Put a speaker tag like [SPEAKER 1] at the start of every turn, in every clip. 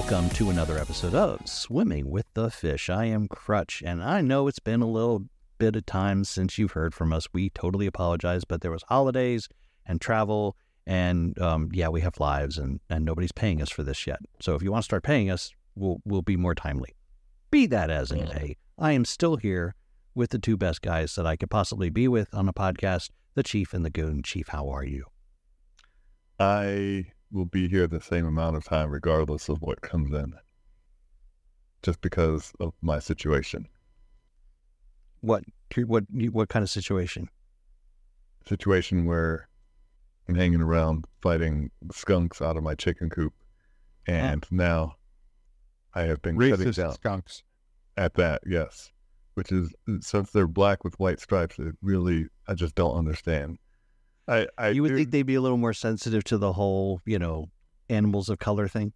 [SPEAKER 1] And welcome to another episode of Swimming with the Fish. I am Crutch, and I know it's been a little bit of time since you've heard from us. We totally apologize, but there was holidays and travel, and um, yeah, we have lives, and, and nobody's paying us for this yet. So if you want to start paying us, we'll we'll be more timely. Be that as it may, I am still here with the two best guys that I could possibly be with on a podcast, the Chief and the Goon. Chief, how are you?
[SPEAKER 2] I will be here the same amount of time regardless of what comes in. Just because of my situation.
[SPEAKER 1] What what what kind of situation?
[SPEAKER 2] Situation where I'm hanging around fighting skunks out of my chicken coop, and ah. now I have been shutting
[SPEAKER 3] Racist
[SPEAKER 2] down
[SPEAKER 3] skunks.
[SPEAKER 2] at that. Yes, which is since they're black with white stripes, it really I just don't understand. I, I
[SPEAKER 1] you would think they'd be a little more sensitive to the whole, you know, animals of color thing.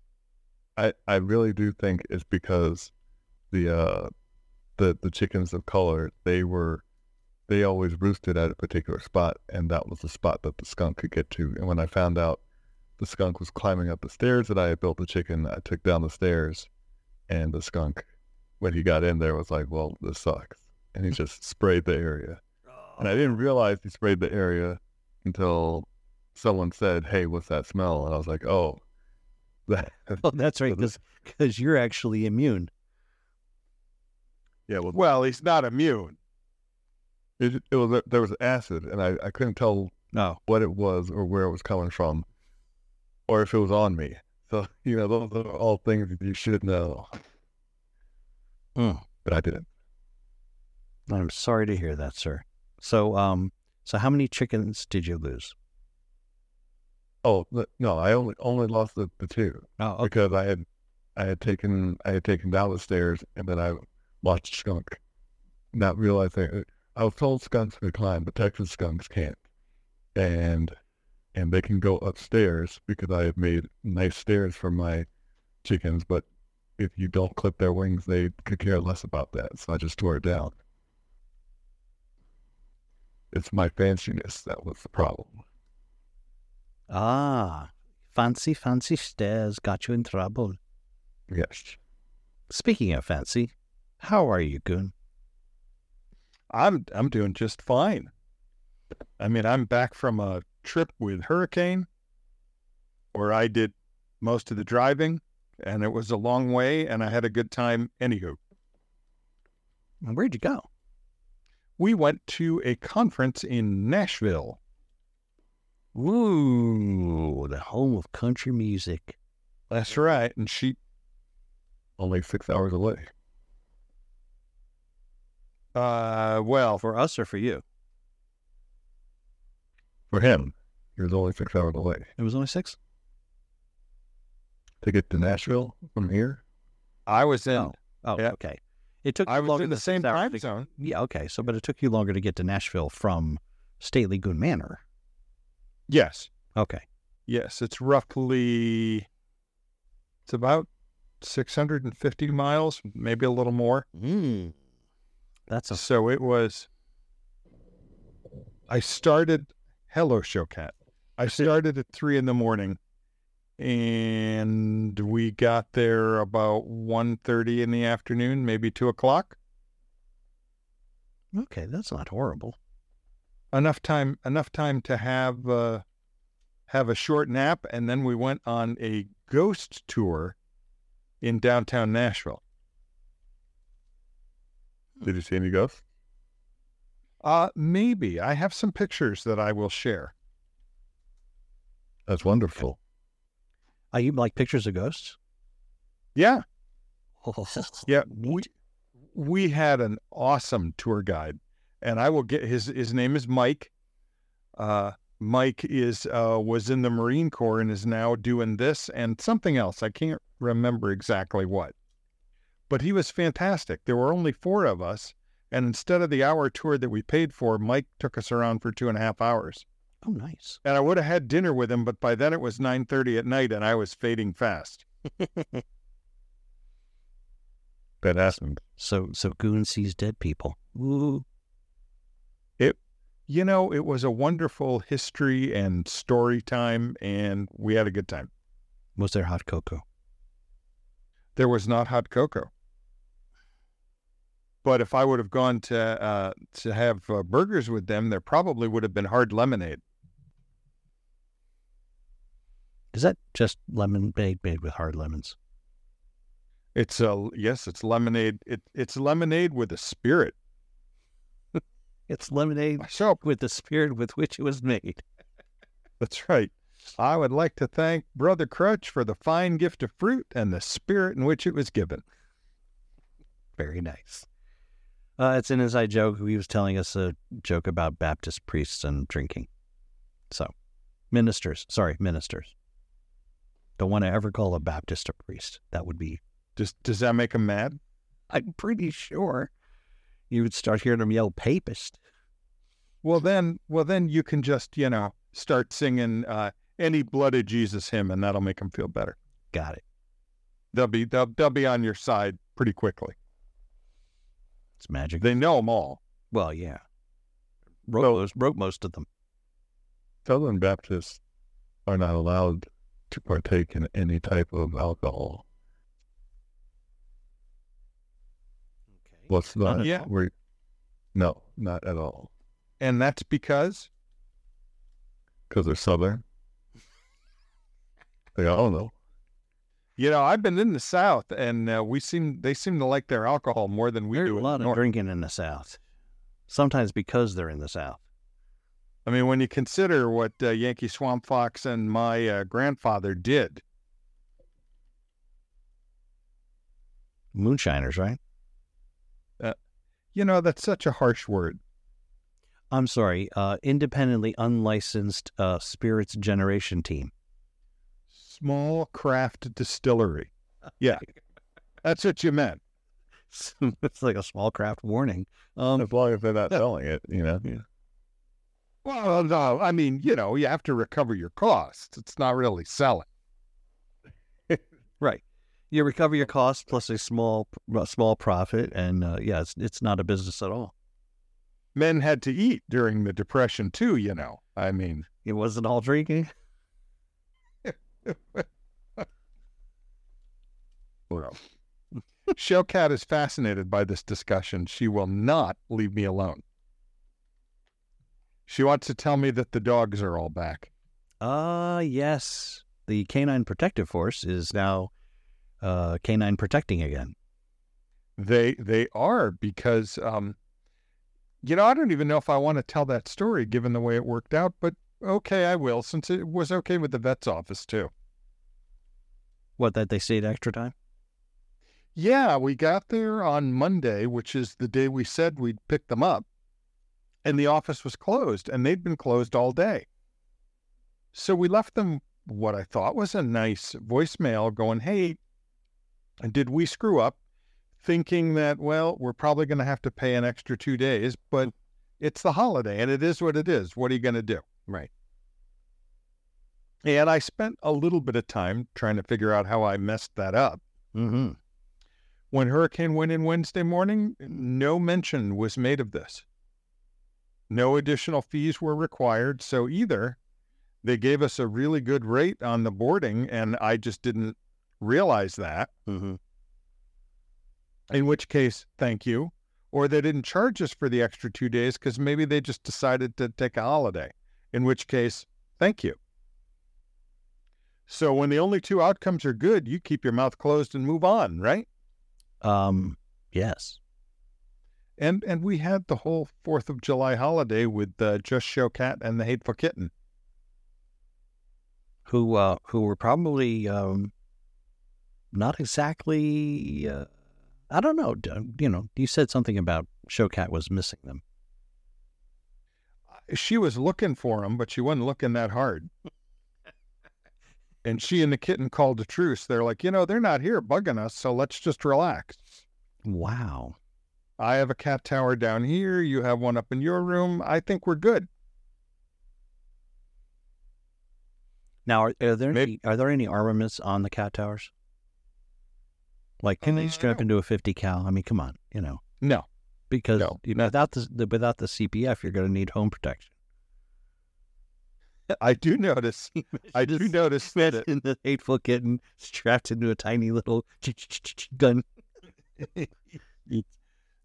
[SPEAKER 2] I, I really do think it's because the uh the the chickens of color they were they always roosted at a particular spot and that was the spot that the skunk could get to. And when I found out the skunk was climbing up the stairs that I had built the chicken I took down the stairs and the skunk when he got in there was like well this sucks. And he just sprayed the area. And I didn't realize he sprayed the area until someone said hey what's that smell and I was like oh that
[SPEAKER 1] Oh, that's right,
[SPEAKER 2] So
[SPEAKER 1] because you're actually immune.
[SPEAKER 2] yeah well
[SPEAKER 3] Well, he's not immune.
[SPEAKER 2] It, it was there was acid, and I, I couldn't tell
[SPEAKER 1] No,
[SPEAKER 2] what it was or where it was coming from, or if it was on me. So you know, those are all things that you should know,
[SPEAKER 1] Mm.
[SPEAKER 2] but I didn't.
[SPEAKER 1] I'm sorry to hear that, sir. So, um, so how many chickens did you lose?
[SPEAKER 2] Oh no, I only only lost the, the two
[SPEAKER 1] Oh, okay.
[SPEAKER 2] because I had I had taken I had taken down the stairs, and then I watched skunk, not realizing I was told skunks could climb, but Texas skunks can't, and and they can go upstairs because I have made nice stairs for my chickens, but if you don't clip their wings, they could care less about that. So I just tore it down. It's my fanciness that was the problem.
[SPEAKER 1] Ah, fancy, fancy stairs got you in trouble.
[SPEAKER 2] Yes.
[SPEAKER 1] Speaking of fancy, how are you, Goon?
[SPEAKER 3] I'm I'm doing just fine. I mean, I'm back from a trip with Hurricane where I did most of the driving and it was a long way and I had a good time anywho.
[SPEAKER 1] Where'd you go?
[SPEAKER 3] We went to a conference in Nashville.
[SPEAKER 1] Ooh, the home of country music.
[SPEAKER 3] That's right. And she
[SPEAKER 2] Only six hours away.
[SPEAKER 3] uh well,
[SPEAKER 1] For us or for you?
[SPEAKER 2] For him, he was only six hours away.
[SPEAKER 1] It was only six.
[SPEAKER 2] To get to Nashville from here,
[SPEAKER 3] I was in
[SPEAKER 1] Oh, oh,
[SPEAKER 3] Yeah.
[SPEAKER 1] okay. It took
[SPEAKER 3] I was
[SPEAKER 1] longer
[SPEAKER 3] in the same time
[SPEAKER 1] to-
[SPEAKER 3] zone.
[SPEAKER 1] Yeah, okay. So, but it took you longer to get to Nashville from Stately Goon Manor.
[SPEAKER 3] Yes.
[SPEAKER 1] Okay.
[SPEAKER 3] Yes, it's roughly it's about 650 miles, maybe a little more.
[SPEAKER 1] Mm. That's a
[SPEAKER 3] So it was I started hello showcat. I started at three in the morning and we got there about 1.30 in the afternoon, maybe two o'clock.
[SPEAKER 1] okay. That's not horrible.
[SPEAKER 3] Enough time enough time to have uh, have a short nap and then we went on a ghost tour in downtown Nashville.
[SPEAKER 2] did you see any ghosts?
[SPEAKER 3] Uh, maybe. I have some pictures that I will share.
[SPEAKER 2] That's wonderful.
[SPEAKER 1] Are you like pictures of ghosts?
[SPEAKER 3] Yeah. Yeah. We, we had an awesome tour guide and I will get his, his name is Mike. Uh, Mike is, uh, was in the Marine Corps and is now doing this and something else. I can't remember exactly what, but he was fantastic. There were only four of us. And instead of the hour tour that we paid for, Mike took us around for two and a half hours.
[SPEAKER 1] Oh, nice.
[SPEAKER 3] And I would have had dinner with him, but by then it was 9:30 at night and I was fading fast.
[SPEAKER 2] That happened.
[SPEAKER 1] So, so Goon sees dead people. Ooh.
[SPEAKER 3] It you know, it was a wonderful history and story time and we had a good time.
[SPEAKER 1] Was there hot cocoa?
[SPEAKER 3] there was not hot cocoa. But if I would have gone to uh, to have uh, burgers with them, there probably would have been hard lemonade.
[SPEAKER 1] Is that just lemonade made with hard lemons?
[SPEAKER 3] It's a yes, it's lemonade. It it's lemonade with a spirit.
[SPEAKER 1] It's lemonade
[SPEAKER 3] So
[SPEAKER 1] with the spirit with which it was made.
[SPEAKER 3] that's right. I would like to thank Brother Crutch for the fine gift of fruit and the spirit in which it was given.
[SPEAKER 1] Very nice. Uh, it's an inside joke. He was telling us a joke about Baptist priests and drinking. So, ministers. Sorry, ministers. Don't want to ever call a Baptist a priest. That would be,
[SPEAKER 3] Does does that make him mad?
[SPEAKER 1] I'm pretty sure you would start hearing him yell papist.
[SPEAKER 3] Well then, well then you can just you know start singing uh, any blood of Jesus hymn, and that'll make him feel better.
[SPEAKER 1] Got it.
[SPEAKER 3] They'll be they'll they'll be on your side pretty quickly.
[SPEAKER 1] It's magic.
[SPEAKER 3] They know them all.
[SPEAKER 1] well, yeah. Wrote,
[SPEAKER 2] So-
[SPEAKER 1] most, wrote most of them.
[SPEAKER 2] Southern Baptists are not allowed to partake in any type of alcohol. Okay. What's not?
[SPEAKER 3] Yeah.
[SPEAKER 2] We, no, not at all.
[SPEAKER 3] And that's because
[SPEAKER 2] Because they're Southern. I don't know.
[SPEAKER 3] you know I've been in the South, and uh, we seem they seem to like their alcohol more than we
[SPEAKER 1] There's
[SPEAKER 3] do.
[SPEAKER 1] a lot
[SPEAKER 3] the
[SPEAKER 1] of
[SPEAKER 3] North.
[SPEAKER 1] drinking in the South. Sometimes because they're in the South.
[SPEAKER 3] I mean, when you consider what uh, Yankee Swamp Fox and my uh, grandfather did,
[SPEAKER 1] Moonshiners, right?
[SPEAKER 3] you know that's such a harsh word.
[SPEAKER 1] I'm sorry, uh, independently unlicensed uh, spirits generation team.
[SPEAKER 3] Small craft distillery. Yeah, that's what you meant.
[SPEAKER 1] it's like a small craft warning. Um,
[SPEAKER 2] As long as they're not selling it, you know.
[SPEAKER 3] Well, no, I mean, you know, you have to recover your costs. It's not really selling.
[SPEAKER 1] right. You recover your costs plus a small small profit, and uh, yeah, it's it's not a business at all.
[SPEAKER 3] Men had to eat during the Depression too, you know. I mean,
[SPEAKER 1] It wasn't all drinking.
[SPEAKER 2] Well,
[SPEAKER 3] Shellcat is fascinated by this discussion. She will not leave me alone. She wants to tell me that the dogs are all back.
[SPEAKER 1] Uh yes, the Canine Protective Force is now uh, canine protecting again.
[SPEAKER 3] They they are because um you know, I don't even know if I want to tell that story given the way it worked out, but okay, I will since it was okay with the vet's office too.
[SPEAKER 1] What that they stayed extra time?
[SPEAKER 3] Yeah, we got there on Monday, which is the day we said we'd pick them up, and the office was closed, and they'd been closed all day. So we left them what I thought was a nice voicemail going, Hey, did we screw up? Thinking that, well, we're probably going to have to pay an extra two days, but it's the holiday and it is what it is. What are you going to do?
[SPEAKER 1] Right.
[SPEAKER 3] And I spent a little bit of time trying to figure out how I messed that up.
[SPEAKER 1] Mm-hmm.
[SPEAKER 3] When Hurricane went in Wednesday morning, no mention was made of this. No additional fees were required. So either they gave us a really good rate on the boarding and I just didn't realize that,
[SPEAKER 1] Mm-hmm.
[SPEAKER 3] in which case, thank you, or they didn't charge us for the extra two days because maybe they just decided to take a holiday, in which case, thank you. So when the only two outcomes are good, you keep your mouth closed and move on, right?
[SPEAKER 1] Um. Yes.
[SPEAKER 3] And and we had the whole Fourth of July holiday with uh, Just Show Cat and the Hateful Kitten.
[SPEAKER 1] Who uh who were probably um not exactly uh, I don't know. You know, you said something about Showcat was missing them.
[SPEAKER 3] She was looking for him, but she wasn't looking that hard. and she and the kitten called a truce. They're like, you know, they're not here bugging us, so let's just relax.
[SPEAKER 1] Wow.
[SPEAKER 3] I have a cat tower down here. You have one up in your room. I think we're good.
[SPEAKER 1] Now, are, are there any, are there any armaments on the cat towers? Like, can they
[SPEAKER 3] Uh,
[SPEAKER 1] strap
[SPEAKER 3] no.
[SPEAKER 1] into a fifty cal? I mean, come on, you know,
[SPEAKER 3] No,
[SPEAKER 1] because
[SPEAKER 3] No,
[SPEAKER 1] you-
[SPEAKER 3] no.
[SPEAKER 1] without the, the without the CPF, you're going to need home protection.
[SPEAKER 3] I do notice. I do notice that.
[SPEAKER 1] Imagine the hateful kitten strapped into a tiny little gun.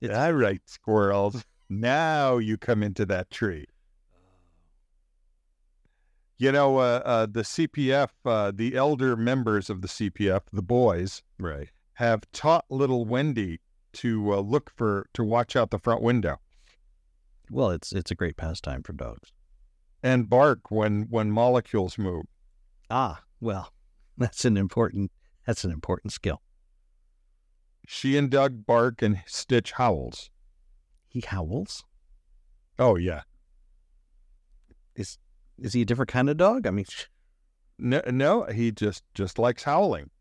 [SPEAKER 1] It's-
[SPEAKER 3] All right, squirrels. Now you come into that tree. You know, uh, uh, the CPF, uh, the elder members of the CPF, the boys,
[SPEAKER 1] Right.
[SPEAKER 3] have taught little Wendy to uh, look for, to watch out the front window
[SPEAKER 1] Well, it's it's a great pastime for dogs.
[SPEAKER 3] and bark when when molecules move.
[SPEAKER 1] Ah, well, that's an important that's an important skill.
[SPEAKER 3] She and Doug bark and Stitch howls.
[SPEAKER 1] He howls.
[SPEAKER 3] Oh yeah,
[SPEAKER 1] Is is he a different kind of dog? I mean,
[SPEAKER 3] no, no, he just just likes howling.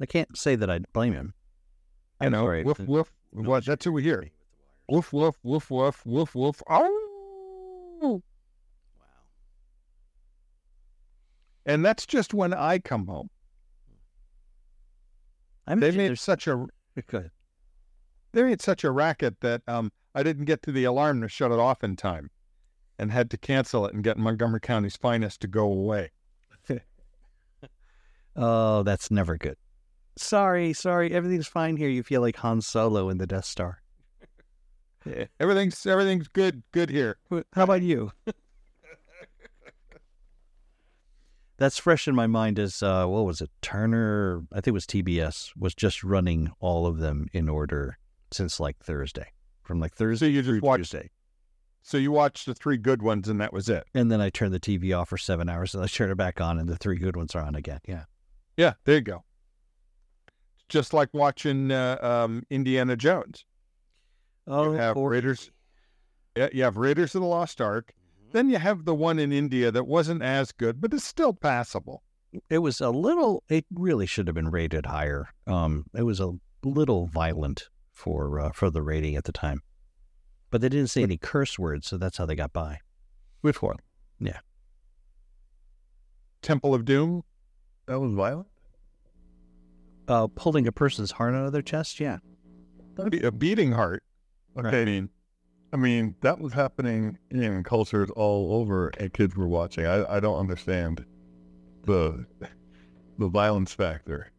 [SPEAKER 1] I can't say that I blame him. I'm
[SPEAKER 3] know,
[SPEAKER 1] sorry.
[SPEAKER 3] woof woof. What? That's who we hear. Woof woof woof woof woof woof. Oh.
[SPEAKER 1] Wow.
[SPEAKER 3] And that's just when I come home.
[SPEAKER 1] I
[SPEAKER 3] They made
[SPEAKER 1] there's
[SPEAKER 3] such a
[SPEAKER 1] Go ahead.
[SPEAKER 3] they made such a racket that um I didn't get to the alarm to shut it off in time, and had to cancel it and get Montgomery County's finest to go away.
[SPEAKER 1] Oh, that's never good. Sorry, sorry. Everything's fine here. You feel like Han Solo in the Death Star.
[SPEAKER 3] Everything's everything's good good here.
[SPEAKER 1] How about you? That's fresh in my mind as uh, what was it? Turner, I think it was TBS, was just running all of them in order since like Thursday, from like Thursday
[SPEAKER 3] So
[SPEAKER 1] you
[SPEAKER 3] just watched
[SPEAKER 1] Tuesday.
[SPEAKER 3] So you watched the three good ones and that was it.
[SPEAKER 1] And then I turned the TV off for seven hours, and I turned it back on, and the three good ones are on again. Yeah.
[SPEAKER 3] Yeah, there you go. Just like watching uh, um, Indiana Jones.
[SPEAKER 1] Oh,
[SPEAKER 3] have
[SPEAKER 1] poor-
[SPEAKER 3] Raiders- Yeah, you have Raiders of the Lost Ark. Then you have the one in India that wasn't as good, but it's still passable.
[SPEAKER 1] It was a little. It really should have been rated higher. Um, it was a little violent for uh, for the rating at the time, but they didn't say any curse words, so that's how they got by.
[SPEAKER 3] With what?
[SPEAKER 1] Yeah.
[SPEAKER 3] Temple of Doom.
[SPEAKER 2] That was violent.
[SPEAKER 1] Uh, pulling a person's heart out of their chest. Yeah.
[SPEAKER 3] Be- A beating heart.
[SPEAKER 2] Okay,
[SPEAKER 3] I mean,
[SPEAKER 2] I mean that was happening in cultures all over, and kids were watching. I I don't understand the the violence factor.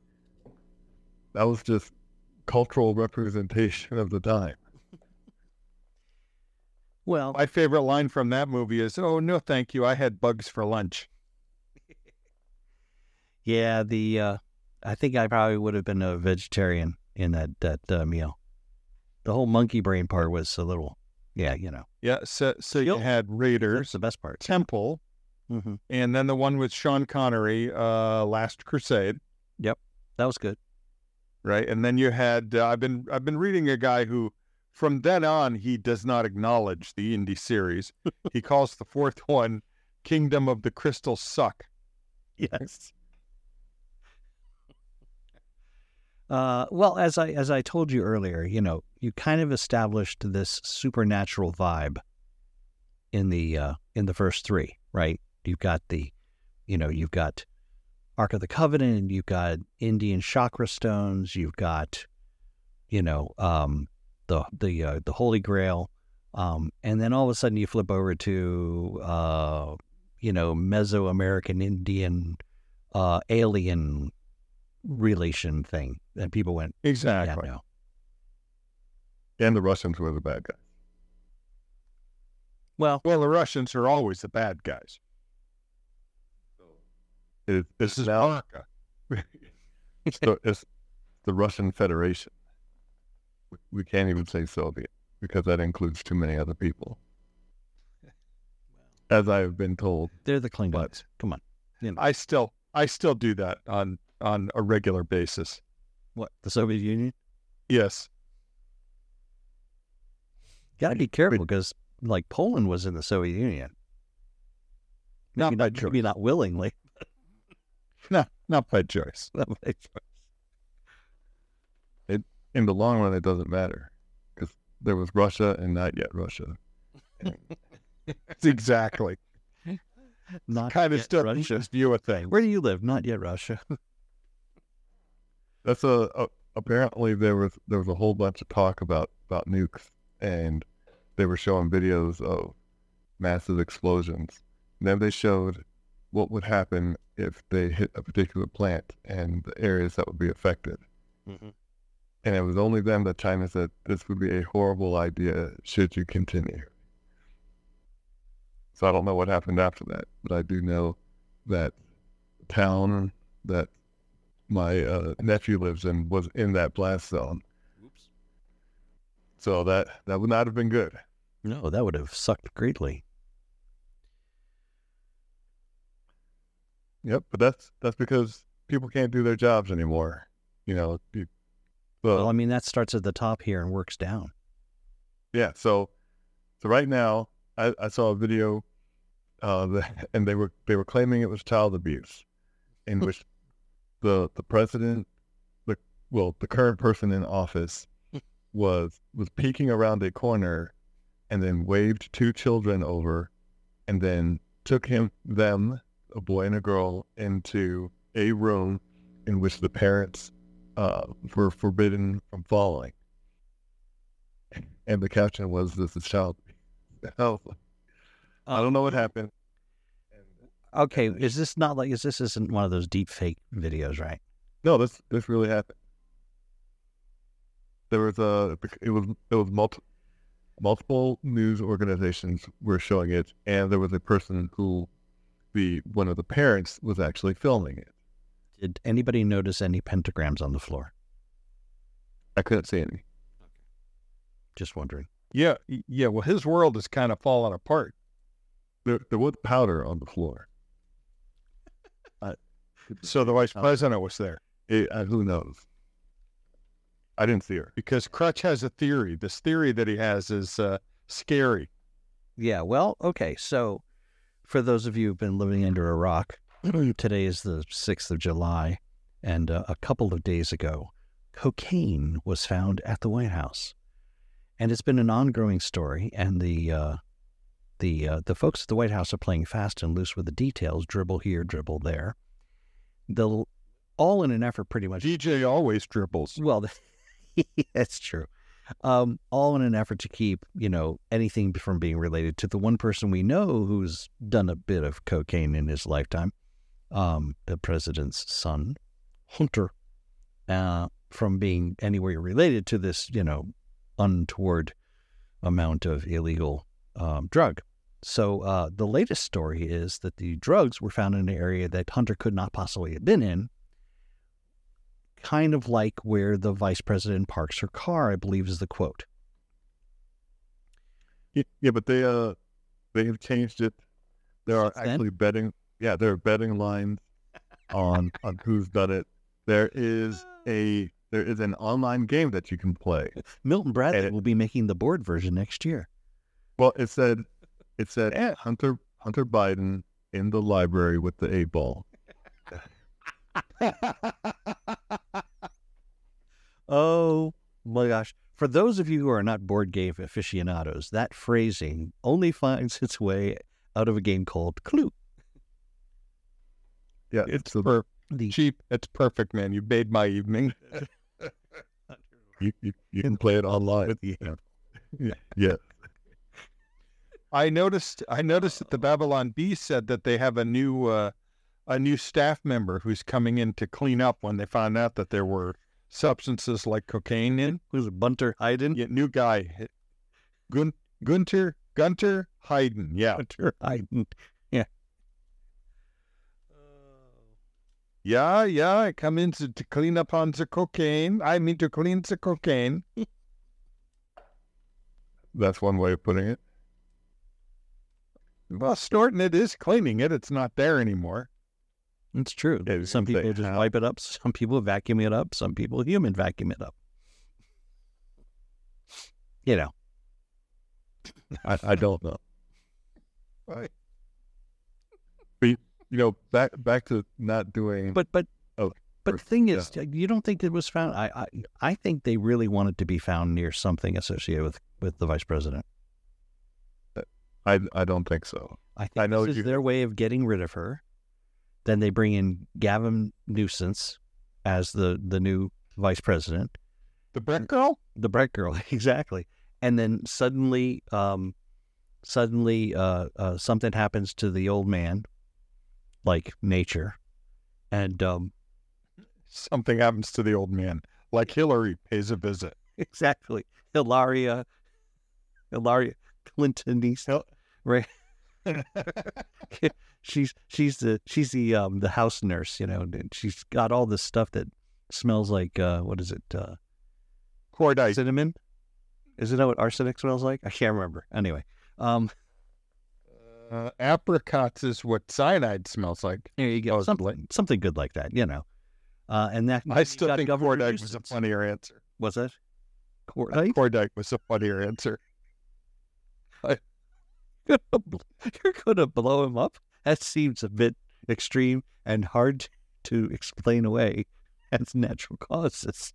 [SPEAKER 2] That was just cultural representation of the time.
[SPEAKER 1] Well,
[SPEAKER 3] my favorite line from that movie is, "Oh no, thank you. I had bugs for lunch."
[SPEAKER 1] yeah. The uh, I think I probably would have been a vegetarian in that that uh, meal. The whole monkey brain part was a little. Yeah, you know,
[SPEAKER 3] Yeah. So so you had
[SPEAKER 1] that's
[SPEAKER 3] Raiders,
[SPEAKER 1] the best part.
[SPEAKER 3] Temple,
[SPEAKER 1] hmm
[SPEAKER 3] and then the one with Sean Connery, uh, Last Crusade.
[SPEAKER 1] Yep, that was good.
[SPEAKER 3] right? And then you had uh, I've been I've been reading a guy who from then on he does not acknowledge the indie series. he calls the fourth one Kingdom of the Crystal Suck.
[SPEAKER 1] Yes. Uh, well, as I as I told you earlier, you know, you kind of established this supernatural vibe in the uh, in the first three, right? You've got the, you know, you've got Ark of the Covenant, you've got Indian chakra stones, you've got, you know, um, the the uh, the Holy Grail, um, and then all of a sudden you flip over to, uh, you know, Mesoamerican Indian uh, alien relation thing, and people went,
[SPEAKER 3] Exactly.
[SPEAKER 1] "Yeah, no."
[SPEAKER 2] And the Russians were the bad guys.
[SPEAKER 1] Well,
[SPEAKER 3] Well, the Russians are always the bad guys.
[SPEAKER 2] It,
[SPEAKER 3] This is
[SPEAKER 2] now
[SPEAKER 3] Baka.
[SPEAKER 2] it's the, it's the Russian Federation. We- We can't even say Soviet because that includes too many other people. As I have been told,
[SPEAKER 1] they're the Klingons. Come on,
[SPEAKER 3] I still I still do that on on a regular basis.
[SPEAKER 1] what the Soviet Union?
[SPEAKER 3] Yes.
[SPEAKER 1] Got to be careful because, like, Poland was in the Soviet Union.
[SPEAKER 3] Not
[SPEAKER 1] Maybe
[SPEAKER 3] by
[SPEAKER 1] not, maybe not willingly.
[SPEAKER 3] No, not by choice.
[SPEAKER 1] Not by choice.
[SPEAKER 2] in the long run, it doesn't matter because there was Russia and not yet Russia.
[SPEAKER 3] exactly.
[SPEAKER 1] Not
[SPEAKER 3] kind of still
[SPEAKER 1] Russia.
[SPEAKER 3] view a thing.
[SPEAKER 1] Where do you live? Not yet Russia.
[SPEAKER 2] That's a, a apparently there was there was a whole bunch of talk about about nukes, and they were showing videos of massive explosions. And then they showed what would happen if they hit a particular plant and the areas that would be affected.
[SPEAKER 1] Mhm.
[SPEAKER 2] And it was only then that China said this would be a horrible idea should you continue. So I don't know what happened after that, but I do know that town that my uh, nephew lives in was in that blast zone.
[SPEAKER 1] Oops.
[SPEAKER 2] So that that would not have been good.
[SPEAKER 1] No, that would have sucked greatly.
[SPEAKER 2] Yep, but that's that's because people can't do their jobs anymore. You know, you- so
[SPEAKER 1] Well, I mean, that starts at the top here and works down.
[SPEAKER 2] yeah. So so right now, I, I saw a video, uh, the, and they were they were claiming it was child abuse, in which the the president, the well, the current person in office, was was peeking around a corner, and then waved two children over, and then took him them a boy and a girl into a room in which the parents uh, were forbidden from following. And the caption was, "This is child." abuse." I I don't know what happened.
[SPEAKER 1] Okay, is this not like is this isn't one of those deep fake videos, right?
[SPEAKER 2] No, this this really happened. There was a it was it was multi, multiple news organizations were showing it, and there was a person who, the one of the parents was actually filming it.
[SPEAKER 1] Did anybody notice any pentagrams on the floor?
[SPEAKER 2] I couldn't see any.
[SPEAKER 1] Just wondering.
[SPEAKER 3] Yeah, yeah. Well, his world is kind of falling apart.
[SPEAKER 2] There there was powder on the floor.
[SPEAKER 3] So the vice president was there
[SPEAKER 2] It, uh, who knows? I didn't see her.
[SPEAKER 3] because Crutch has a theory. This theory that he has is uh, scary.
[SPEAKER 1] Yeah, well, okay. So, for those of you who've been living under a rock, today is the 6th of July, and uh, a couple of days ago, cocaine was found at the White House. And it's been an ongoing story, and the uh, the uh, the folks at the White House are playing fast and loose with the details, dribble here, dribble there. They'll all in an effort pretty much
[SPEAKER 3] DJ always dribbles.
[SPEAKER 1] well, that's true. Um, all in an effort to keep, you know, anything from being related to the one person we know who's done a bit of cocaine in his lifetime, um, the president's son, Hunter, uh, from being anywhere related to this, you know, untoward amount of illegal um, drug. So uh, the latest story is that the drugs were found in an area that Hunter could not possibly have been in, kind of like where the vice president parks her car, I believe is the quote.
[SPEAKER 2] Yeah, yeah, but they uh they have changed it. There are
[SPEAKER 1] Since then?
[SPEAKER 2] actually betting. Yeah, there are betting lines on on who's done it. There is a there is an online game that you can play.
[SPEAKER 1] Milton Bradley
[SPEAKER 2] it-
[SPEAKER 1] will be making the board version next year.
[SPEAKER 2] Well, it said it said
[SPEAKER 3] Yeah.
[SPEAKER 2] Hunter Hunter Biden in the library with the eight ball.
[SPEAKER 1] Oh my gosh. For those of you who are not board game aficionados, that phrasing only finds its way out of a game called Clue.
[SPEAKER 2] Yeah,
[SPEAKER 3] It's
[SPEAKER 2] so
[SPEAKER 3] per-
[SPEAKER 1] The
[SPEAKER 3] cheap. It's perfect, man. You made my evening.
[SPEAKER 2] you, you you can play it online.
[SPEAKER 1] the
[SPEAKER 2] Yeah, yeah.
[SPEAKER 3] I noticed. I noticed that the Babylon Bee said that they have a new, uh, a new staff member who's coming in to clean up when they found out that there were substances like cocaine in.
[SPEAKER 1] who's it, Bunter Hayden?
[SPEAKER 3] Yeah, new guy, Gun Gunter Gunter Hayden. Yeah,
[SPEAKER 1] Bunter Hayden.
[SPEAKER 3] yeah, yeah. I come in to, to clean up on the cocaine. I mean to clean the cocaine.
[SPEAKER 2] That's one way of putting it.
[SPEAKER 3] Well, snorting it is cleaning it. It's not there anymore.
[SPEAKER 1] It's true.
[SPEAKER 2] Yeah, I was
[SPEAKER 1] some people just
[SPEAKER 2] how-
[SPEAKER 1] wipe it up. Some people vacuum it up. Some people human vacuum it up. You know,
[SPEAKER 2] I, I don't know.
[SPEAKER 3] Right.
[SPEAKER 2] But you know, back back to not doing.
[SPEAKER 1] but but
[SPEAKER 2] Oh,
[SPEAKER 1] but the thing is, you don't think it was found? I, I I think they really wanted to be found near something associated with with the vice president.
[SPEAKER 2] I I don't think so.
[SPEAKER 1] I think
[SPEAKER 2] I know
[SPEAKER 1] this is
[SPEAKER 2] you-
[SPEAKER 1] their way of getting rid of her. Then they bring in Gavin Nuisance as the the new vice president,
[SPEAKER 3] The Brett girl.
[SPEAKER 1] the bright girl, exactly. And then suddenly, um, suddenly uh, uh, something happens to the old man, like nature, and um,
[SPEAKER 3] Something happens to the old man, like Hillary pays a visit.
[SPEAKER 1] exactly Hilaria, Hilaria Clinton
[SPEAKER 3] Hil-
[SPEAKER 1] right? she's she's the she's the um the house nurse, you know, and she's got all this stuff that smells like uh what is it uh
[SPEAKER 3] Cordite.
[SPEAKER 1] cinnamon? Isn't that what arsenic smells like? I can't remember. Anyway, um,
[SPEAKER 3] Uh, apricots is what cyanide smells like.
[SPEAKER 1] there you go. Something something good like that, you know. Uh, and that
[SPEAKER 3] I still think cordite was a funnier answer.
[SPEAKER 1] Was it? Cordite?
[SPEAKER 3] Cordite was a funnier answer.
[SPEAKER 1] You're going to blow him up? That seems a bit extreme and hard to explain away as natural causes.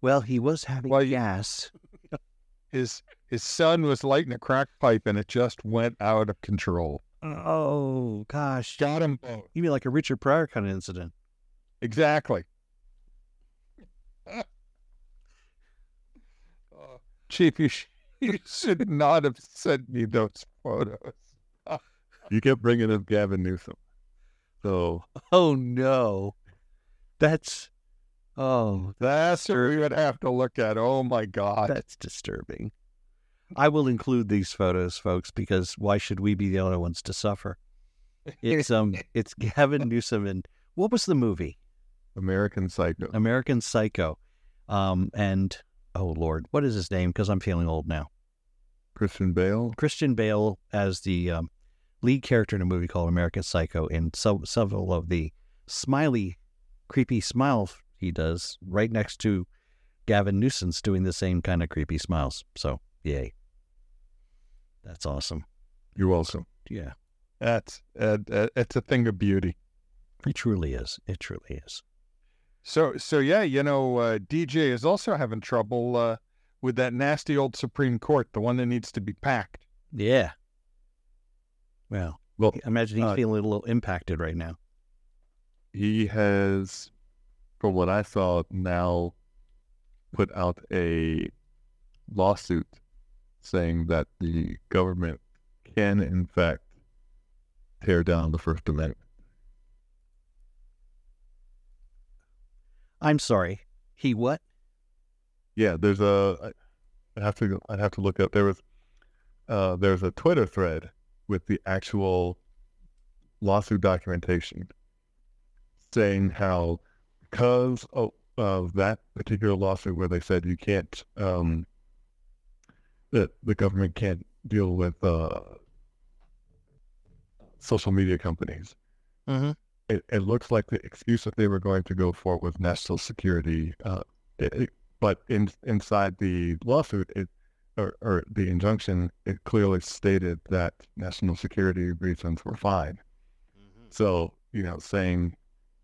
[SPEAKER 1] Well, he was having
[SPEAKER 3] Well,
[SPEAKER 1] gas.
[SPEAKER 3] His his son was lighting a crack pipe and it just went out of control.
[SPEAKER 1] Oh gosh,
[SPEAKER 3] Got him both.
[SPEAKER 1] you mean like a Richard Pryor kind of incident?
[SPEAKER 3] Exactly. Chief, you, sh- you should not have sent me those photos.
[SPEAKER 2] You kept bringing up Gavin Newsom. So
[SPEAKER 1] Oh no, that's oh
[SPEAKER 3] That's what we would have to look at. Oh my God.
[SPEAKER 1] that's disturbing. I will include these photos, folks, because why should we be the only ones to suffer? It's um, it's Gavin Newsom and what was the movie?
[SPEAKER 2] American Psycho.
[SPEAKER 1] American Psycho, um, and oh Lord, what is his name? Because I'm feeling old now.
[SPEAKER 2] Christian Bale.
[SPEAKER 1] Christian Bale as the um, lead character in a movie called American Psycho, and so, several of the smiley, creepy smiles he does right next to Gavin Newsom's doing the same kind of creepy smiles. So yay, that's awesome.
[SPEAKER 2] You're welcome.
[SPEAKER 1] Yeah,
[SPEAKER 3] That's uh, uh, it's a thing of beauty.
[SPEAKER 1] it truly is. It truly is.
[SPEAKER 3] So so yeah, you know, uh, DJ is also having trouble uh, with that nasty old Supreme Court, the one that needs to be packed.
[SPEAKER 1] Yeah. Well,
[SPEAKER 2] Well,
[SPEAKER 1] I imagine he's
[SPEAKER 2] uh,
[SPEAKER 1] feeling a little impacted right now.
[SPEAKER 2] he has, from what I saw, now put out a lawsuit saying that the government can, in fact, tear down the First Amendment.
[SPEAKER 1] I'm sorry. He what?
[SPEAKER 2] Yeah, there's a. I- I'd have to. I'd have to look up. There was. Uh, there's a Twitter thread with the actual lawsuit documentation saying how because of, of that particular lawsuit where they said you can't um, that the government can't deal with uh, social media companies.
[SPEAKER 1] Mm-hmm.
[SPEAKER 2] It, it looks like the excuse that they were going to go for was national security. Uh, it- but in, inside the lawsuit, it or, or the injunction, it clearly stated that national security reasons were fine. Mm-hmm. So you know, saying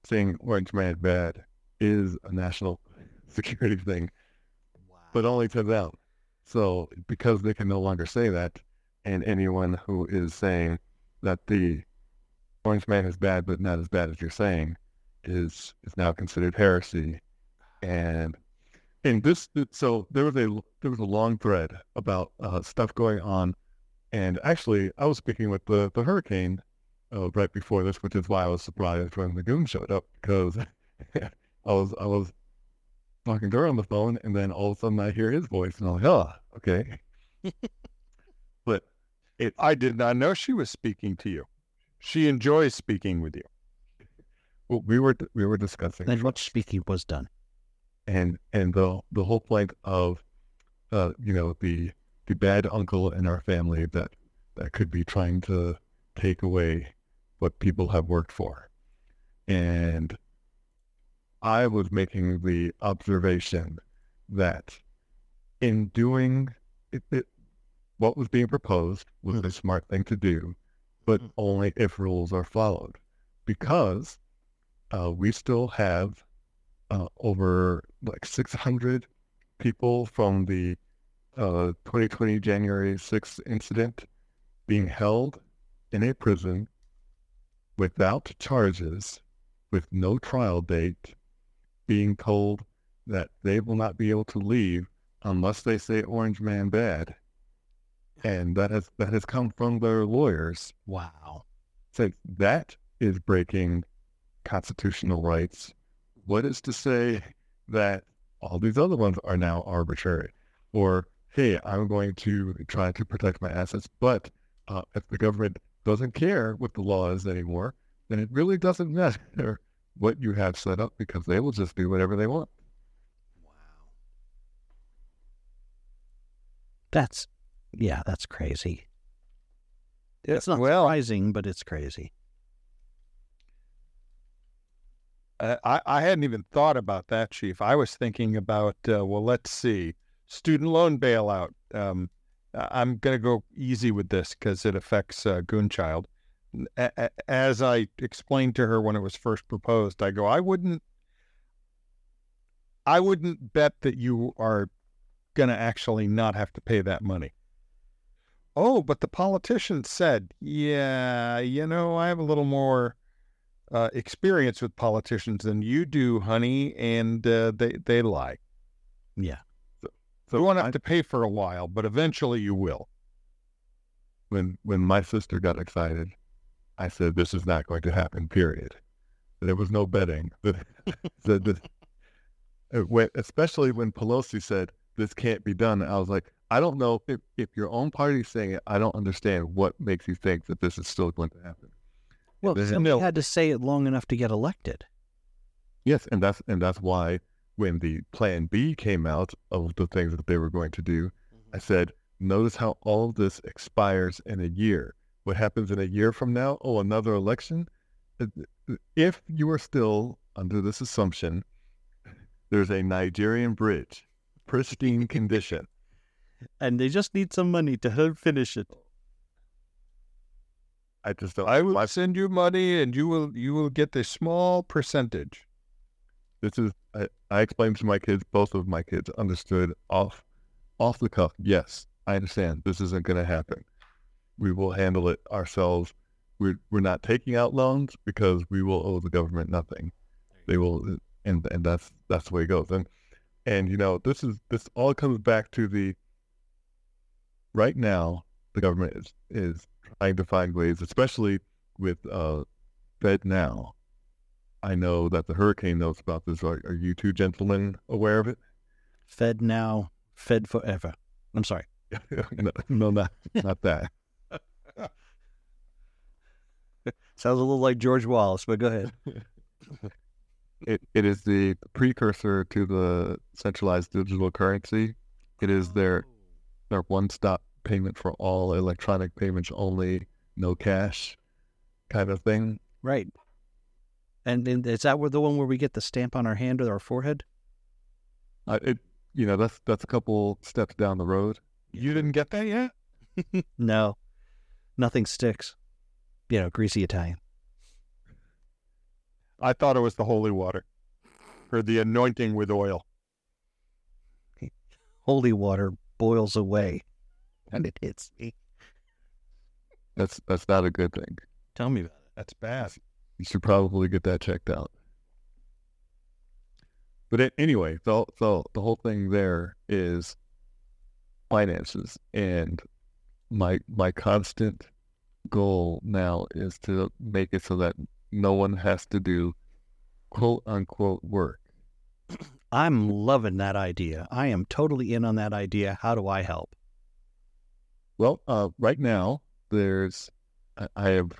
[SPEAKER 2] saying Orange Man bad is a national security thing, but only to them. So because they can no longer say that, and anyone who is saying that the Orange Man is bad, but not as bad as you're saying, is is now considered heresy. And and this, so there was a there was a long thread about uh, stuff going on, and actually, I was speaking with the the hurricane uh, right before this, which is why I was surprised when the goon showed up because I was I was talking to her on the phone, and then all of a sudden I hear his voice, and I'm like, oh, okay. but it
[SPEAKER 3] I did not know she was speaking to you. She enjoys speaking with you.
[SPEAKER 2] well, we were we were discussing
[SPEAKER 1] Then much speaking was done.
[SPEAKER 2] And and the the whole point of uh you know the the bad uncle in our family that that could be trying to take away what people have worked for. And i was making the observation that in doing it, it what was being proposed was a smart thing to do but
[SPEAKER 1] Mhm.
[SPEAKER 2] only if rules are followed. Because uh, we still have uh, over like 600 people from the uh, 2020 January 6th incident being held in a prison without charges, with no trial date, being told that they will not be able to leave unless they say Orange Man bad. and that has that has come from their lawyers.
[SPEAKER 1] Wow.
[SPEAKER 2] Since that is breaking constitutional rights, what is to say that all these other ones are now arbitrary? Or hey, I'm going to try to protect my assets, but uh, if the government doesn't care what the law is anymore, then it really doesn't matter what you have set up because they will just do whatever they want.
[SPEAKER 1] Wow. That's, yeah, that's crazy. It's not
[SPEAKER 3] well,
[SPEAKER 1] surprising, but it's crazy.
[SPEAKER 3] Uh, I, I hadn't even thought about that, Chief. I was thinking about, uh, well, let's see, student loan bailout. Um, I'm going to go easy with this because it affects uh, Goonchild. A- As I explained to her when it was first proposed, I go, I wouldn't, I wouldn't bet that you are going to actually not have to pay that money. Oh, but the politician said, yeah, you know, I have a little more uh, experience with politicians than you do, honey, and uh, they they lie.
[SPEAKER 1] Yeah.
[SPEAKER 2] So
[SPEAKER 3] you won't
[SPEAKER 2] I-
[SPEAKER 3] have to pay for a while, but eventually you will.
[SPEAKER 2] when when my sister got excited, I said, "This is not going to happen." Period. There was no betting. The, the, the, it especially when Pelosi said this can't be done. I was like, I don't know if if your own party's saying it. I don't understand what makes you think that this is still going to happen.
[SPEAKER 1] Well,
[SPEAKER 2] This is-
[SPEAKER 1] somebody
[SPEAKER 3] No.
[SPEAKER 1] had to say it long enough to get elected.
[SPEAKER 2] Yes, and that's and that's why when the Plan B came out of the things that they were going to do, I said, notice how all of this expires in a year. What happens in a year from now? Oh, another election? Uh, If you are still under this assumption, there's a Nigerian bridge, pristine condition.
[SPEAKER 1] And they just need some money to help finish it.
[SPEAKER 2] I just don't.
[SPEAKER 3] I will
[SPEAKER 2] my-
[SPEAKER 3] send you money, and you will you will get a small percentage.
[SPEAKER 2] this is I, I explained to my kids both of my kids understood off off the cuff yes i understand this isn't going to happen we will handle it ourselves we're, we're not taking out loans because we will owe the government nothing they will and and that's that's the way it goes and and you know this is this all comes back to the right now the government is is trying to find ways especially with uh fed now I know that the hurricane knows about this. Are, are you two gentlemen aware of it?
[SPEAKER 1] Fed now, fed forever. I'm sorry.
[SPEAKER 2] no, no, not not that.
[SPEAKER 1] Sounds a little like George Wallace, but go ahead.
[SPEAKER 2] It it is the precursor to the centralized digital currency. It is their their one stop payment for all electronic payments only, no cash, kind of thing.
[SPEAKER 1] Right. And, and is that where the one where we get the stamp on our hand or our forehead?
[SPEAKER 2] Uh, it you know that's that's a couple steps down the road.
[SPEAKER 3] You didn't get that yet?
[SPEAKER 1] No, nothing sticks. You know, greasy Italian.
[SPEAKER 3] I thought it was the holy water or the anointing with oil.
[SPEAKER 1] Holy water boils away, and it hits me.
[SPEAKER 2] That's that's not a good thing.
[SPEAKER 1] Tell me about it.
[SPEAKER 3] That's bad.
[SPEAKER 2] You should probably get that checked out. But a- anyway, so so the whole thing there is finances, and my my constant goal now is to make it so that no one has to do quote unquote work.
[SPEAKER 1] I'm loving that idea. I am totally in on that idea. How do I help?
[SPEAKER 2] Well, uh, right now there's I, I have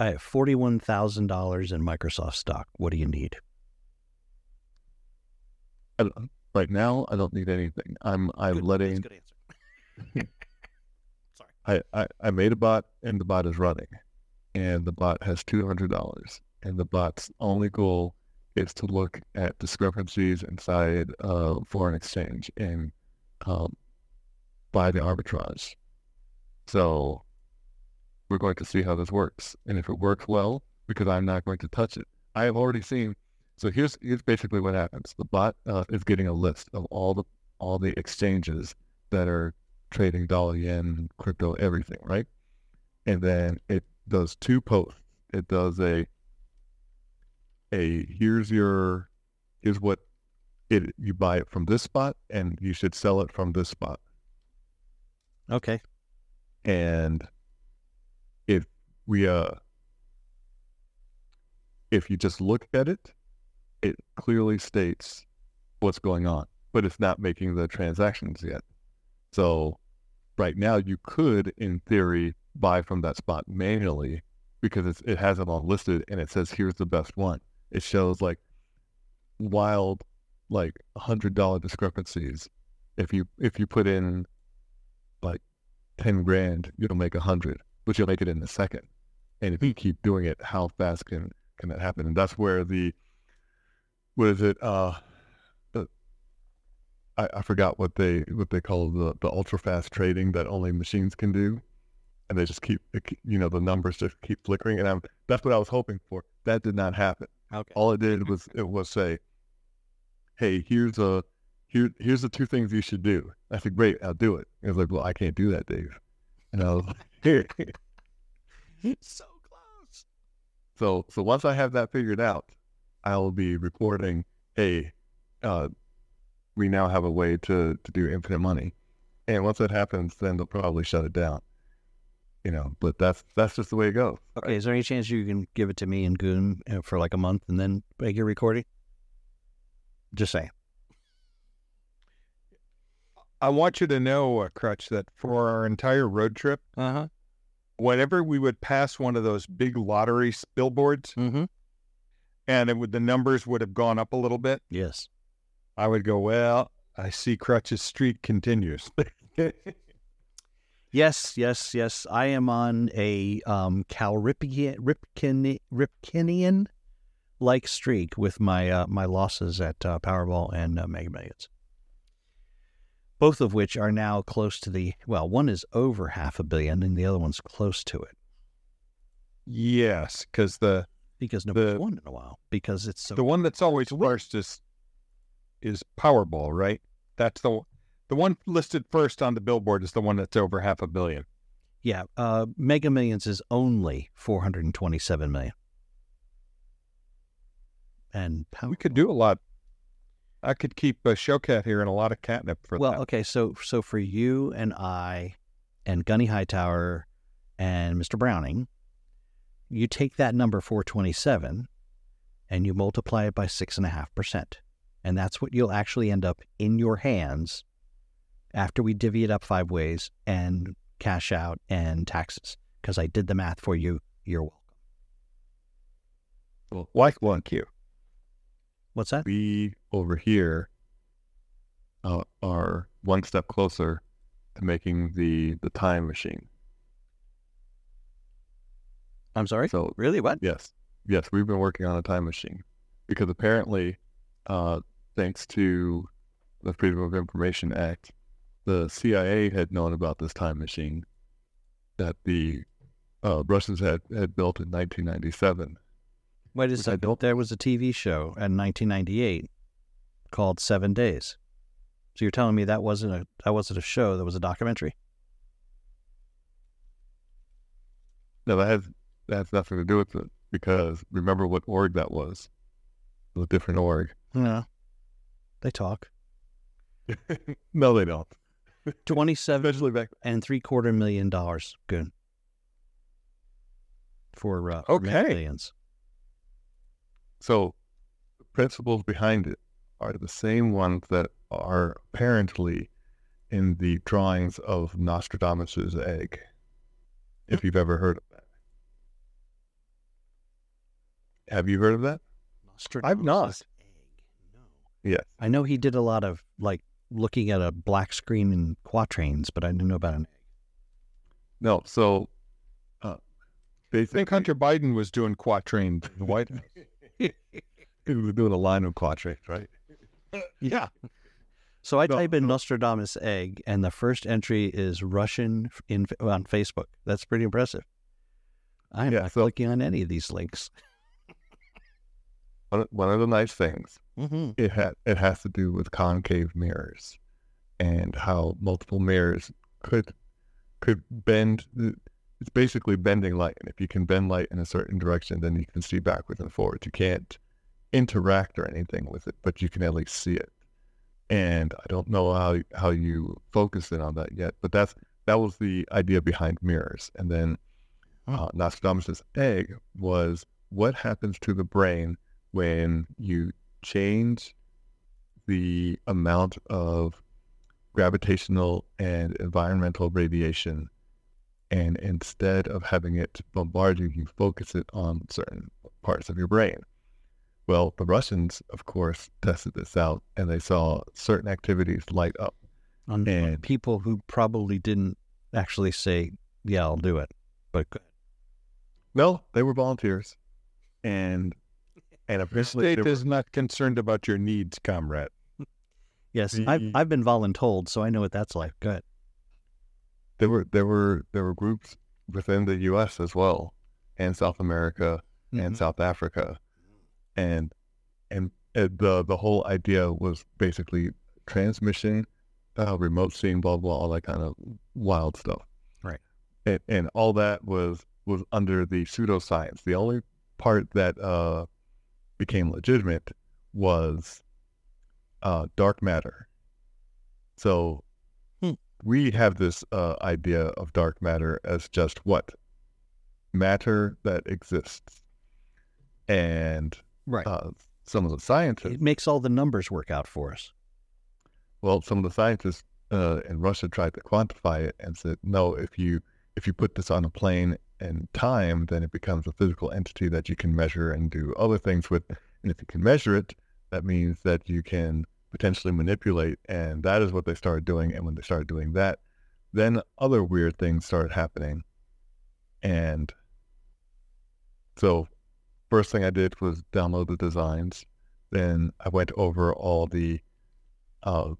[SPEAKER 1] I have forty-one thousand dollars in Microsoft stock. What do you need?
[SPEAKER 2] I don't- right now I don't need anything. I'm I'm
[SPEAKER 1] Good-
[SPEAKER 2] letting
[SPEAKER 1] that's a good answer.
[SPEAKER 2] I, I, I made a bot and the bot is running and the bot has $200 and the bot's only goal is to look at discrepancies inside uh, foreign exchange and um, buy the arbitrage. So we're going to see how this works. And if it works well, because I'm not going to touch it, I have already seen. So here's here's basically what happens. The bot uh, is getting a list of all the all the exchanges that are trading dollar yen, crypto, everything, right? And then it does two posts. It does a a here's your here's what it you buy it from this spot and you should sell it from this spot.
[SPEAKER 1] Okay.
[SPEAKER 2] And if we uh if you just look at it, it clearly states what's going on, but it's not making the transactions yet. So right now you could, in theory, buy from that spot manually because it has them all listed and it says here's the best one. It shows like wild, like hundred dollar discrepancies. If you if you put in 10 grand, you'll make a 100, but you'll make it in a second. And if you keep doing it, how fast can, can that happen? And that's where the, what is it? Uh, uh I, I forgot what they, what they call the, the ultra fast trading that only machines can do. And they just keep, you know, the numbers just keep flickering. And I'm, that's what I was hoping for. That did not happen.
[SPEAKER 1] Okay.
[SPEAKER 2] All it did was, it was say, hey, here's a, here here's the two things you should do." I said, "Great, I'll do it." It was like, "Well, I can't do that, Dave." And I was like, "Here."
[SPEAKER 1] so close.
[SPEAKER 2] So so once I have that figured out, I will be reporting, "Hey, uh, we now have a way to to do infinite money." And once that happens, then they'll probably shut it down. You know, but that's that's just the way it goes.
[SPEAKER 1] Okay, is there any chance you can give it to me and Goon uh, for like a month and then make your recording? Just saying.
[SPEAKER 3] I want you to know, uh, Crutch, that for our entire road trip,
[SPEAKER 1] Uh huh.
[SPEAKER 3] whenever we would pass one of those big lottery billboards
[SPEAKER 1] Mm-hmm.
[SPEAKER 3] and it would, the numbers would have gone up a little bit,
[SPEAKER 1] Yes.
[SPEAKER 3] I would go, well, I see Crutch's streak continues.
[SPEAKER 1] Yes, yes, yes. I am on a um, Calripian, Ripken, Ripkinian like streak with my uh, my losses at uh, Powerball and uh, Mega Millions. Both of which are now close to the well, one is over half a billion and the other one's close to it
[SPEAKER 3] yes, because the
[SPEAKER 1] because nobody's
[SPEAKER 3] The-
[SPEAKER 1] won in a while because it's so
[SPEAKER 3] the one that's always first is is Powerball, right? That's the the one listed first on the billboard is the one that's over half a billion.
[SPEAKER 1] yeah. Uh, Mega Millions is only four hundred and twenty-seven million, and Powerball,
[SPEAKER 3] We could do a lot. I could keep a show cat here and a lot of catnip for that.
[SPEAKER 1] Well,
[SPEAKER 3] that.
[SPEAKER 1] okay, so so for you and I and Gunny Hightower and Mr. Browning, you take that number 427 and you multiply it by six and a half percent. And that's what you'll actually end up in your hands after we divvy it up five ways and cash out and taxes. Because I did the math for you. You're welcome.
[SPEAKER 3] Well, like one Q.
[SPEAKER 1] What's that?
[SPEAKER 2] we over here uh, are one step closer to making the the time machine.
[SPEAKER 1] I'm sorry?
[SPEAKER 2] So
[SPEAKER 1] Really? What?
[SPEAKER 2] yes, yes, we've been working on a time machine because apparently, uh, thanks to the Freedom of Information Act, the CIA had known about this time machine that the uh, Russians had had built in 1997.
[SPEAKER 1] Wait a second. There was a TV show in 1998 called Seven Days. So you're telling me that wasn't a that wasn't a show? That was a documentary.
[SPEAKER 2] No, that has that has nothing to do with it because remember what org that was? It was a different org.
[SPEAKER 1] No, they talk.
[SPEAKER 2] no, they don't.
[SPEAKER 1] Twenty-seven
[SPEAKER 2] Especially back.
[SPEAKER 1] and three quarter million dollars. Good for uh, for
[SPEAKER 3] Okay.
[SPEAKER 1] Millions.
[SPEAKER 2] So, the principles behind it are the same ones that are apparently in the drawings of Nostradamus's egg. If you've ever heard of that, have you heard of that?
[SPEAKER 3] Nostradamus I've not.
[SPEAKER 1] Nostradamus' egg. No.
[SPEAKER 2] Yes.
[SPEAKER 1] I know he did a lot of like looking at a black screen in quatrains, but I didn't know about an egg.
[SPEAKER 2] No. So, uh,
[SPEAKER 3] I think Hunter Biden was doing quatrain in the White House.
[SPEAKER 2] was doing a line of quatrains, right?
[SPEAKER 3] yeah.
[SPEAKER 1] So I
[SPEAKER 2] No,
[SPEAKER 1] type in Nostradamus egg, and the first entry is Russian in on Facebook. That's pretty impressive. I'm
[SPEAKER 2] Yeah,
[SPEAKER 1] not
[SPEAKER 2] so-
[SPEAKER 1] clicking on any of these links.
[SPEAKER 2] One, one of the nice things
[SPEAKER 1] Mm-hmm.
[SPEAKER 2] it ha- it has to do with concave mirrors and how multiple mirrors could could bend the- it's basically bending light and if you can bend light in a certain direction then you can see backwards and forwards. You can't interact or anything with it but you can at least see it. And i don't know how how you focus in on that yet but that's that was the idea behind mirrors. And then uh, Nostradamus' egg was what happens to the brain when you change the amount of gravitational and environmental radiation and instead of having it bombard you, you focus it on certain parts of your brain. Well, the Russians, of course, tested this out and they saw certain activities light up.
[SPEAKER 1] On, on
[SPEAKER 2] And-
[SPEAKER 1] people who probably didn't actually say, "Yeah, I'll do it," but go-
[SPEAKER 2] No, they were volunteers. And and
[SPEAKER 3] The state
[SPEAKER 2] there were-
[SPEAKER 3] is not concerned about your needs, comrade.
[SPEAKER 1] yes, I've I've been voluntold, so I know what that's like. Good.
[SPEAKER 2] There were there were there were groups within the US as well and South America and
[SPEAKER 1] Mhm.
[SPEAKER 2] South Africa. And and uh, the the whole idea was basically transmission, uh, remote seeing, blah blah, all that kind of wild stuff.
[SPEAKER 1] Right.
[SPEAKER 2] And and all that was was under the pseudoscience. The only part that uh, became legitimate was uh, dark matter. So. We have this uh, idea of dark matter as just what matter that exists, and
[SPEAKER 1] Right.
[SPEAKER 2] uh, some of the scientists,
[SPEAKER 1] it makes all the numbers work out for us.
[SPEAKER 2] well, some of the scientists uh, in Russia tried to quantify it and said, no, if you if you put this on a plane and time, then it becomes a physical entity that you can measure and do other things with. And if you can measure it, that means that you can potentially manipulate. And that is what they started doing. And when they started doing that, then other weird things started happening. And so, first thing I did was download the designs. Then I went over all the uh,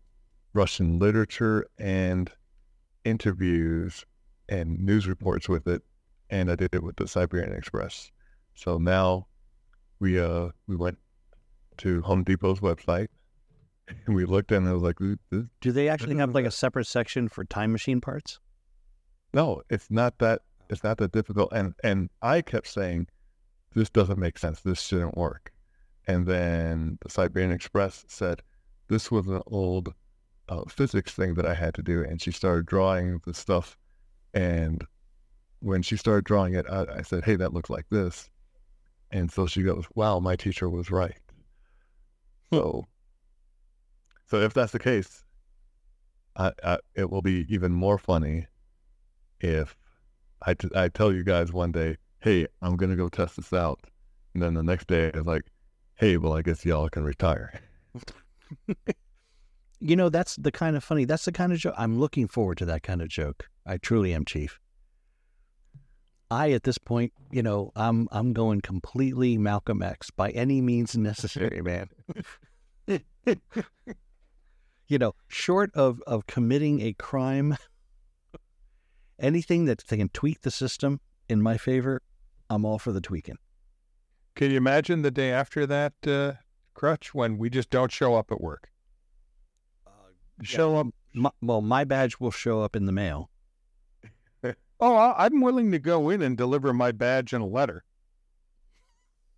[SPEAKER 2] Russian literature and interviews and news reports with it, and I did it with the Siberian Express. So now we uh we went to Home Depot's website and we looked and I was like, this,
[SPEAKER 1] Do they actually have like a separate section for time machine parts?
[SPEAKER 2] no, it's not that it's not that difficult. And and I kept saying, this doesn't make sense. This shouldn't work. And then the Siberian Express said, this was an old uh, physics thing that I had to do. And she started drawing the stuff. And when she started drawing it, I, I said, hey, that looks like this. And so she goes, wow, my teacher was right. So, so if that's the case, I, I, it will be even more funny if I, t- I tell you guys one day, hey, I'm going to go test this out. And then the next day, it's like, hey, well, I guess y'all can retire.
[SPEAKER 1] You know, that's the kind of funny. That's the kind of joke. I'm looking forward to that kind of joke. I truly am, Chief. I, at this point, you know, I'm I'm going completely Malcolm X by any means necessary, man. you know, short of of committing a crime, anything that they can tweak the system in my favor, I'm all for the tweaking.
[SPEAKER 3] Can you imagine the day after that, uh, Crutch, when we just don't show up at work? Show up.
[SPEAKER 1] My, well, my badge will show up in the mail.
[SPEAKER 3] Oh, I- I'm willing to go in and deliver my badge and a letter.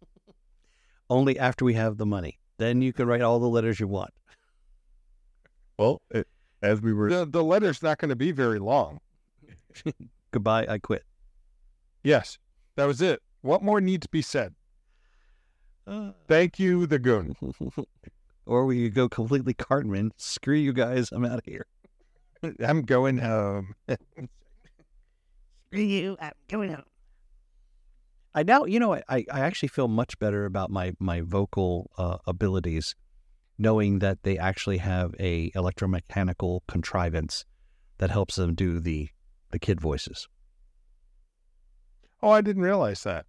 [SPEAKER 1] Only after we have the money. Then you can write all the letters you want.
[SPEAKER 2] Well, it, as we were,
[SPEAKER 3] The, the letter's not going to be very long.
[SPEAKER 1] Goodbye, I quit.
[SPEAKER 3] Yes, that was it. What more needs to be said? Thank you, the goon.
[SPEAKER 1] or we could go completely Cartman. Screw you guys, I'm out of here.
[SPEAKER 3] I'm going home.
[SPEAKER 4] Screw you, I'm going home.
[SPEAKER 1] I now, you know, I, I I actually feel much better about my my vocal uh, abilities, knowing that they actually have a electromechanical contrivance that helps them do the the kid voices.
[SPEAKER 3] Oh, I didn't realize that.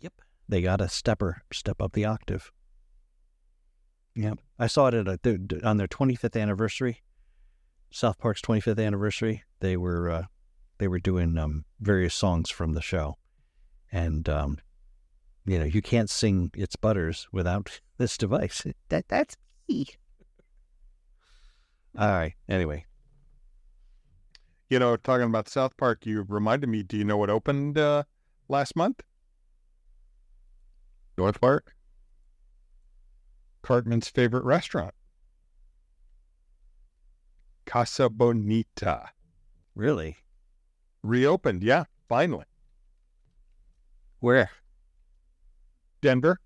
[SPEAKER 1] Yep, they got a stepper, step up the octave. Yep, I saw it at a, on their 25th anniversary, South Park's 25th anniversary. They were uh, they were doing um, various songs from the show, and um, you know you can't sing "It's Butters" without this device.
[SPEAKER 4] That that's me.
[SPEAKER 1] All right. Anyway,
[SPEAKER 3] You know, talking about South Park, you reminded me. Do you know what opened uh, last month?
[SPEAKER 2] North Park,
[SPEAKER 3] Cartman's favorite restaurant, Casa Bonita.
[SPEAKER 1] Really?
[SPEAKER 3] Reopened, yeah, finally.
[SPEAKER 1] Where
[SPEAKER 3] Denver.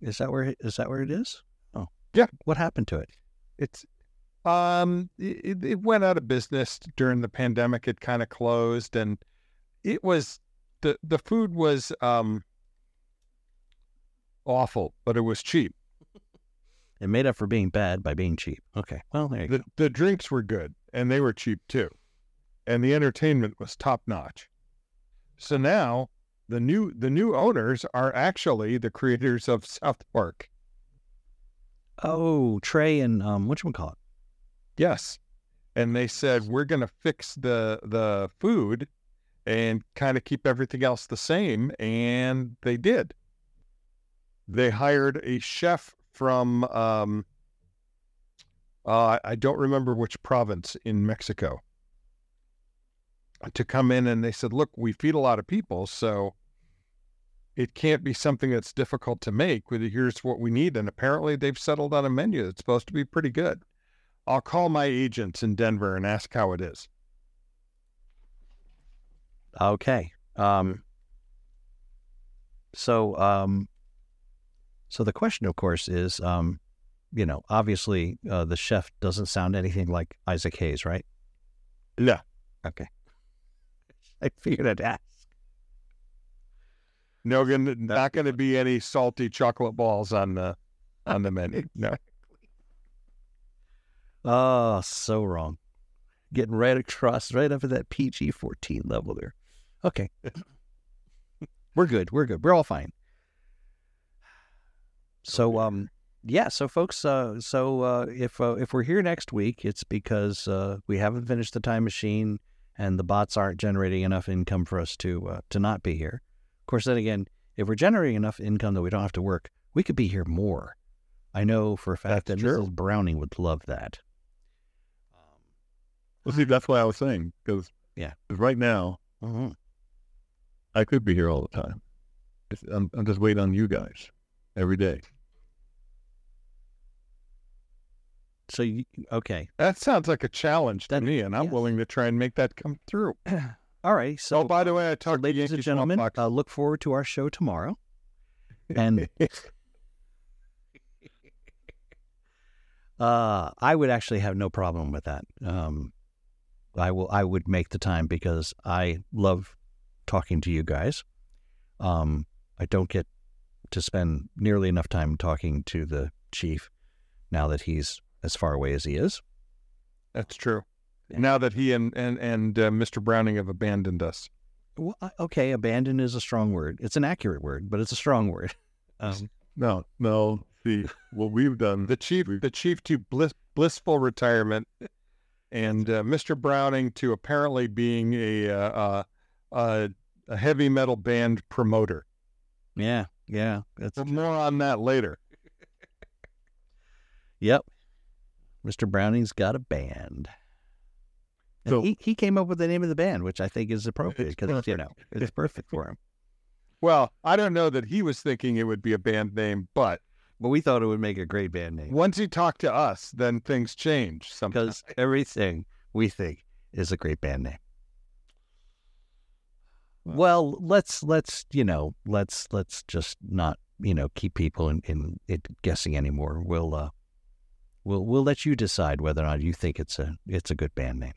[SPEAKER 1] is that? Where is that? Where it is? Oh,
[SPEAKER 3] Yeah.
[SPEAKER 1] What happened to it?
[SPEAKER 3] It's um it, it went out of business during the pandemic. It kind of closed, and it was the the food was um awful, but it was cheap.
[SPEAKER 1] It made up for being bad by being cheap. Okay. Well, there you go.
[SPEAKER 3] The the drinks were good, and they were cheap too, and the entertainment was top notch. So now the new the new owners are actually the creators of South Park.
[SPEAKER 1] Oh, Trey and um, what you call it?
[SPEAKER 3] Yes. And they said we're going to fix the the food and kind of keep everything else the same and they did. They hired a chef from um uh, I don't remember which province in Mexico to come in and they said, "Look, we feed a lot of people, so it can't be something that's difficult to make. With here's what we need." And apparently, they've settled on a menu that's supposed to be pretty good. I'll call my agents in Denver and ask how it is.
[SPEAKER 1] Okay. Um. So, um, so the question, of course, is, um, you know, obviously, uh, the chef doesn't sound anything like Isaac Hayes, right?
[SPEAKER 3] No,
[SPEAKER 1] Okay. I figured I'd ask.
[SPEAKER 3] No, gonna, not going to be any salty chocolate balls on the on the menu. No,
[SPEAKER 1] Oh, so wrong. Getting right across, right up at that PG 14 level there. Okay. We're good. We're good. We're all fine. So, um, yeah. So, folks, uh, so uh, if uh, if we're here next week, it's because uh, we haven't finished the time machine, and the bots aren't generating enough income for us to uh, to not be here. Of course, then again, if we're generating enough income that we don't have to work, we could be here more. I know for a fact
[SPEAKER 3] That's
[SPEAKER 1] that
[SPEAKER 3] true.
[SPEAKER 1] Mrs. Browning would love that.
[SPEAKER 2] Well, see, that's why I was saying because
[SPEAKER 1] Yeah.
[SPEAKER 2] right now
[SPEAKER 1] Mhm.
[SPEAKER 2] I could be here all the time. I'm, I'm just waiting on you guys every day.
[SPEAKER 1] So, you, okay,
[SPEAKER 3] that sounds like a challenge to
[SPEAKER 1] That-
[SPEAKER 3] me, and I'm
[SPEAKER 1] yes.
[SPEAKER 3] willing to try and make that come through.
[SPEAKER 1] all right. So,
[SPEAKER 3] oh, by the way, I talked to
[SPEAKER 1] ladies and gentlemen, uh, look forward to our show tomorrow. And uh, I would actually have no problem with that. Um, I will. I would make the time because I love talking to you guys. Um, I don't get to spend nearly enough time talking to the chief now that he's as far away as he is.
[SPEAKER 3] That's true. Now that he and and and uh, Mr. Browning have abandoned us,
[SPEAKER 1] Well, okay, abandon is a strong word. It's an accurate word, but it's a strong word. Um,
[SPEAKER 2] no, no. See, what we've done.
[SPEAKER 3] the chief, the chief to bliss, blissful retirement, and uh, Mr. Browning to apparently being a uh, uh, uh, a heavy metal band promoter.
[SPEAKER 1] yeah, yeah. That's
[SPEAKER 3] More on that later.
[SPEAKER 1] Yep. Mr. Browning's got a band. And
[SPEAKER 2] So-
[SPEAKER 1] he, he came up with the name of the band, which I think is appropriate because, you know, it's perfect for him.
[SPEAKER 3] Well, I don't know that he was thinking it would be a band name, but
[SPEAKER 1] But we thought it would make a great band name
[SPEAKER 3] once he talked to us, then things change. Sometimes.
[SPEAKER 1] because everything we think is a great band name. Well, let's let's you know let's let's just not you know keep people in, in it guessing anymore. We'll uh we'll we'll let you decide whether or not you think it's a it's a good band name.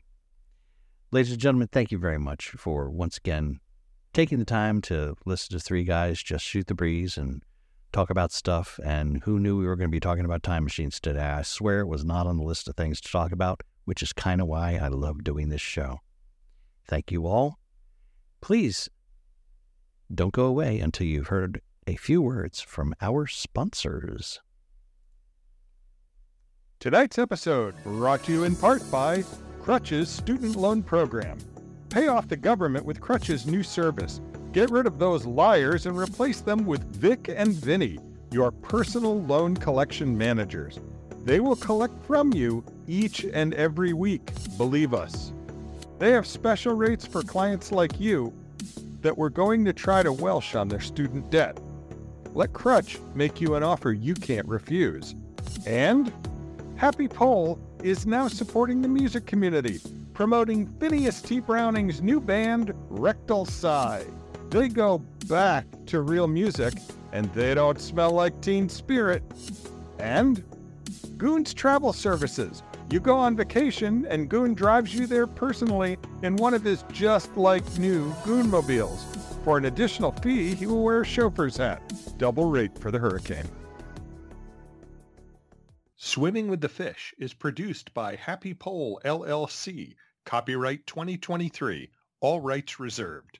[SPEAKER 1] Ladies and gentlemen, thank you very much for once again taking the time to listen to three guys just shoot the breeze and talk about stuff. And who knew we were going to be talking about time machines today? I swear it was not on the list of things to talk about, which is kind of why I love doing this show. Thank you all. Please don't go away until you've heard a few words from our sponsors.
[SPEAKER 3] Tonight's episode brought to you in part by Crutch's Student Loan Program. Pay off the government with Crutch's new service. Get rid of those liars and replace them with Vic and Vinny, your personal loan collection managers. They will collect from you each and every week, believe us. They have special rates for clients like you that were going to try to Welsh on their student debt. Let Crutch make you an offer you can't refuse. And Happy Pole is now supporting the music community promoting Phineas T. Browning's new band, Rectal Sigh. They go back to real music, and they don't smell like Teen Spirit. And Goon's Travel Services. You go on vacation, and Goon drives you there personally in one of his just like new Goon mobiles. For an additional fee, he will wear a chauffeur's hat. Double rate for the hurricane. Swimming with the Fish is produced by Happy Pole LLC. Copyright 2023. All rights reserved.